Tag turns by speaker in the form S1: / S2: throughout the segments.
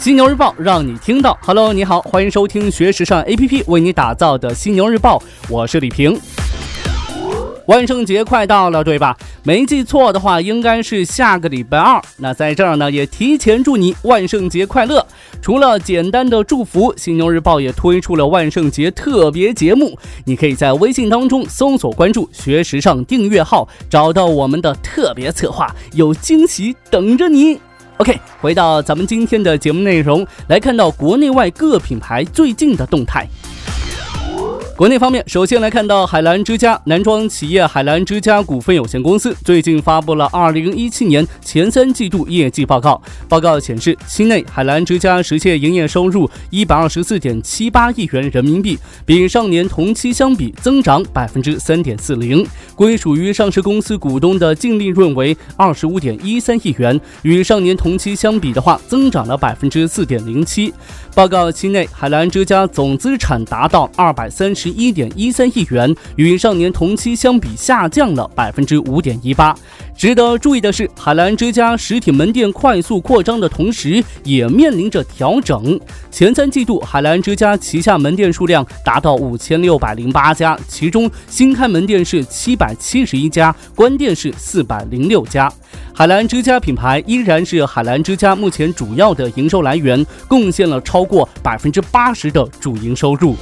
S1: 犀牛日报让你听到。Hello，你好，欢迎收听学时尚 APP 为你打造的犀牛日报，我是李平。万圣节快到了，对吧？没记错的话，应该是下个礼拜二。那在这儿呢，也提前祝你万圣节快乐。除了简单的祝福，犀牛日报也推出了万圣节特别节目。你可以在微信当中搜索关注“学时尚”订阅号，找到我们的特别策划，有惊喜等着你。OK，回到咱们今天的节目内容，来看到国内外各品牌最近的动态。国内方面，首先来看到海澜之家男装企业海澜之家股份有限公司最近发布了二零一七年前三季度业绩报告。报告显示，期内海澜之家实现营业收入一百二十四点七八亿元人民币，比上年同期相比增长百分之三点四零。归属于上市公司股东的净利润为二十五点一三亿元，与上年同期相比的话，增长了百分之四点零七。报告期内，海澜之家总资产达到二百三十一点一三亿元，与上年同期相比下降了百分之五点一八。值得注意的是，海澜之家实体门店快速扩张的同时，也面临着调整。前三季度，海澜之家旗下门店数量达到五千六百零八家，其中新开门店是七百七十一家，关店是四百零六家。海澜之家品牌依然是海澜之家目前主要的营收来源，贡献了超过百分之八十的主营收入。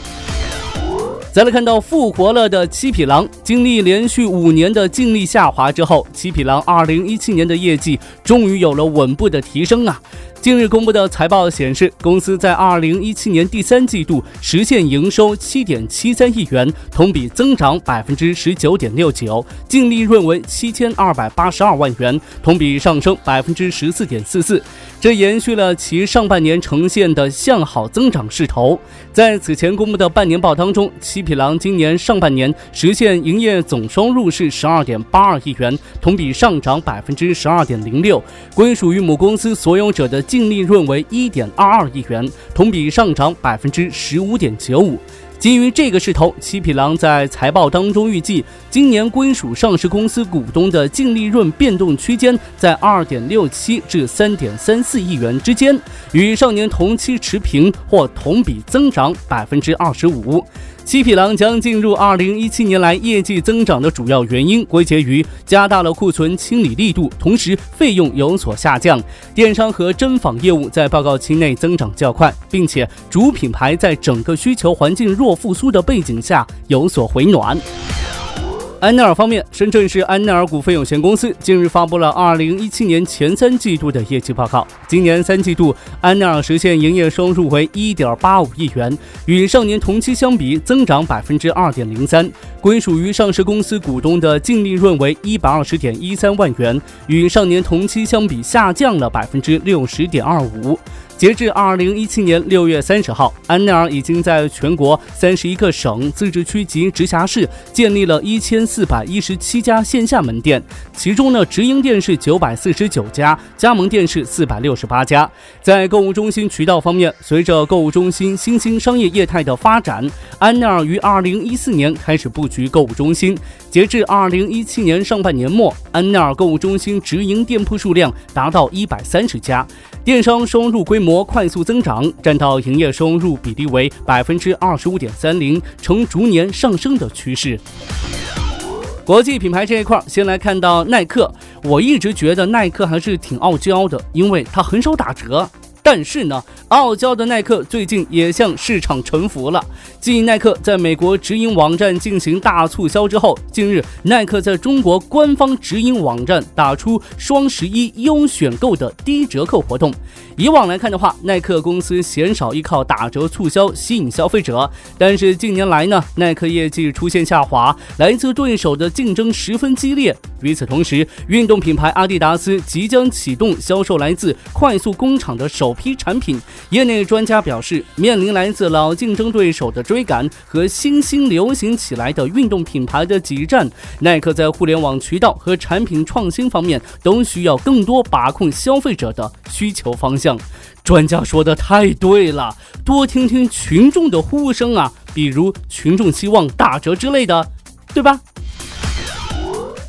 S1: 再来看到复活了的七匹狼，经历连续五年的净利下滑之后，七匹狼二零一七年的业绩终于有了稳步的提升啊！近日公布的财报显示，公司在二零一七年第三季度实现营收七点七三亿元，同比增长百分之十九点六九，净利润为七千二百八十二万元，同比上升百分之十四点四四。这延续了其上半年呈现的向好增长势头。在此前公布的半年报当中，七匹狼今年上半年实现营业总收入是十二点八二亿元，同比上涨百分之十二点零六，归属于母公司所有者的净利润为一点二二亿元，同比上涨百分之十五点九五。基于这个势头，七匹狼在财报当中预计，今年归属上市公司股东的净利润变动区间在二点六七至三点三四亿元之间，与上年同期持平或同比增长百分之二十五。七匹狼将进入二零一七年来业绩增长的主要原因归结于加大了库存清理力度，同时费用有所下降。电商和针纺业务在报告期内增长较快，并且主品牌在整个需求环境弱复苏的背景下有所回暖。安奈尔方面，深圳市安奈尔股份有限公司近日发布了二零一七年前三季度的业绩报告。今年三季度，安奈尔实现营业收入为一点八五亿元，与上年同期相比增长百分之二点零三。归属于上市公司股东的净利润为一百二十点一三万元，与上年同期相比下降了百分之六十点二五。截至二零一七年六月三十号，安奈尔已经在全国三十一个省、自治区及直辖市建立了一千四百一十七家线下门店，其中呢，直营店是九百四十九家，加盟店是四百六十八家。在购物中心渠道方面，随着购物中心新兴商业业态的发展，安奈尔于二零一四年开始布局购物中心。截至二零一七年上半年末，安奈尔购物中心直营店铺数量达到一百三十家。电商收入规模快速增长，占到营业收入比例为百分之二十五点三零，呈逐年上升的趋势。国际品牌这一块，先来看到耐克。我一直觉得耐克还是挺傲娇的，因为它很少打折。但是呢，傲娇的耐克最近也向市场臣服了。继耐克在美国直营网站进行大促销之后，近日耐克在中国官方直营网站打出双十一优选购的低折扣活动。以往来看的话，耐克公司鲜少依靠打折促销吸引消费者，但是近年来呢，耐克业绩出现下滑，来自对手的竞争十分激烈。与此同时，运动品牌阿迪达斯即将启动销售来自快速工厂的首批产品。业内专家表示，面临来自老竞争对手的追赶和新兴流行起来的运动品牌的挤占，耐克在互联网渠道和产品创新方面都需要更多把控消费者的需求方向。专家说的太对了，多听听群众的呼声啊，比如群众希望打折之类的，对吧？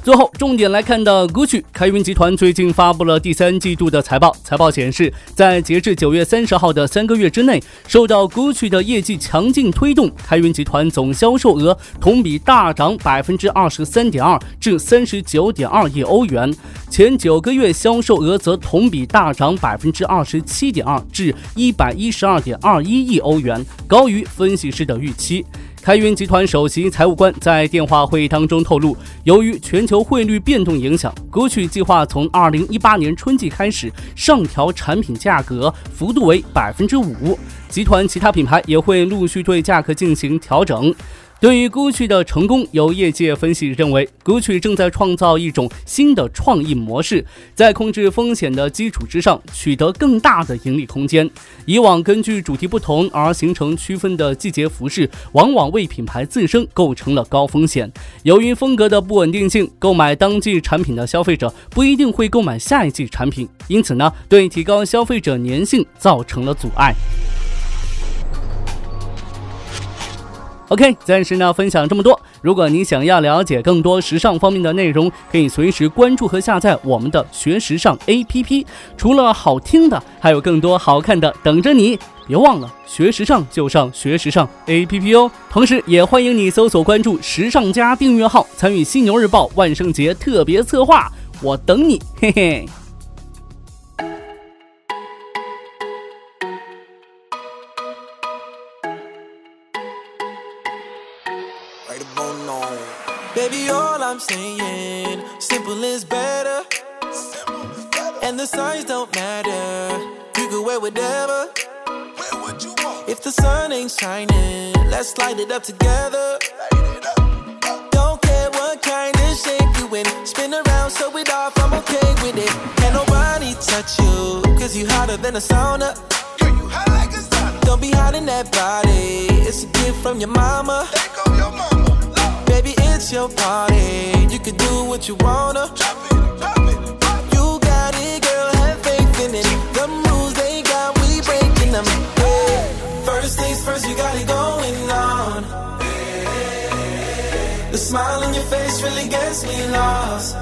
S1: 最后，重点来看到 GUCCI 开云集团最近发布了第三季度的财报。财报显示，在截至九月三十号的三个月之内，受到 GUCCI 的业绩强劲推动，开云集团总销售额同比大涨百分之二十三点二，至三十九点二亿欧元。前九个月销售额则同比大涨百分之二十七点二，至一百一十二点二一亿欧元，高于分析师的预期。开云集团首席财务官在电话会议当中透露，由于全球汇率变动影响歌曲计划从二零一八年春季开始上调产品价格，幅度为百分之五。集团其他品牌也会陆续对价格进行调整。对于 GUCCI 的成功，有业界分析认为，GUCCI 正在创造一种新的创意模式，在控制风险的基础之上，取得更大的盈利空间。以往根据主题不同而形成区分的季节服饰，往往为品牌自身构成了高风险。由于风格的不稳定性，购买当季产品的消费者不一定会购买下一季产品，因此呢，对提高消费者粘性造成了阻碍。OK，暂时呢分享这么多。如果你想要了解更多时尚方面的内容，可以随时关注和下载我们的学时尚 APP。除了好听的，还有更多好看的等着你。别忘了学时尚就上学时尚 APP 哦。同时，也欢迎你搜索关注时尚家订阅号，参与犀牛日报万圣节特别策划。我等你，嘿嘿。
S2: You can wear whatever. If the sun ain't shining, let's light it up together. Don't care what kind of shape you in. Spin around, show it off, I'm okay with it. Can't nobody touch you, cause you hotter than a sauna. Don't be hiding that body. It's a gift from your mama. Your mama Baby, it's your party. You can do what you wanna. Cause you got it going on. The smile on your face really gets me lost.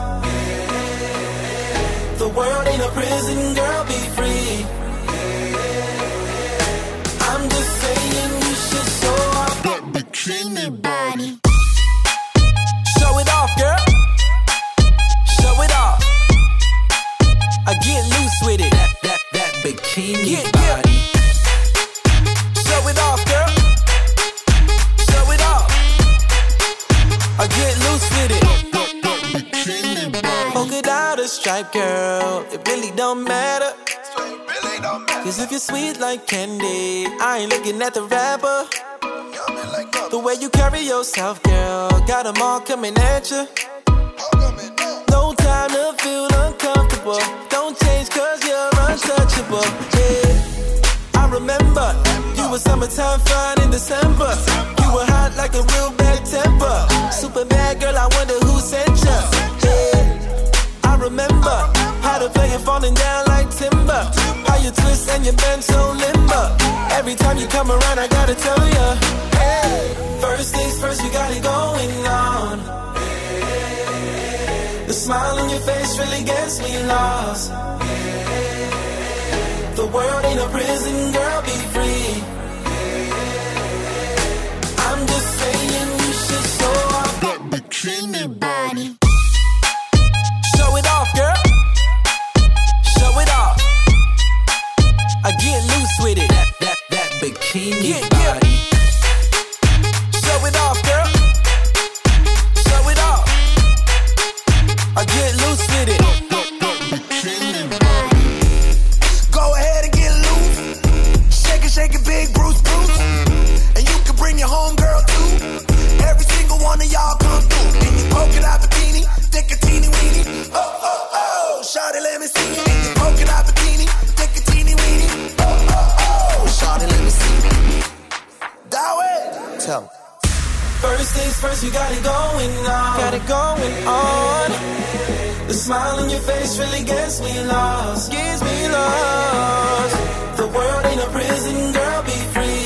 S2: The world ain't a prison, girl, be free. I'm just saying you should show off that bikini body. Show it off, girl. Show it off. I get loose with it. That
S3: that that bikini yeah, body. Yeah.
S2: Show it off. Stripe, girl, it really don't matter. Cause if you're sweet like candy, I ain't looking at the rapper. The way you carry yourself, girl, got them all coming at you. No time to feel uncomfortable. Don't change cause you're untouchable. Yeah. I remember you were summertime fine in December. You were hot like a real bad. Super bad girl, I wonder who sent ya. you I remember how to play it falling down like timber. How you twist and you bend so limber. Every time you come around, I gotta tell ya. Hey, first things first, you got it going on. The smile on your face really gets me lost. The world ain't a prison, girl, be free. Creamy me. Show it off, girl. Show it off. I get loose with it. That that that bikini yeah, body. Yeah. First, you got it going on. Got it going on. The smile on your face really gets me lost. Gets me lost. The world ain't a prison, girl, be free.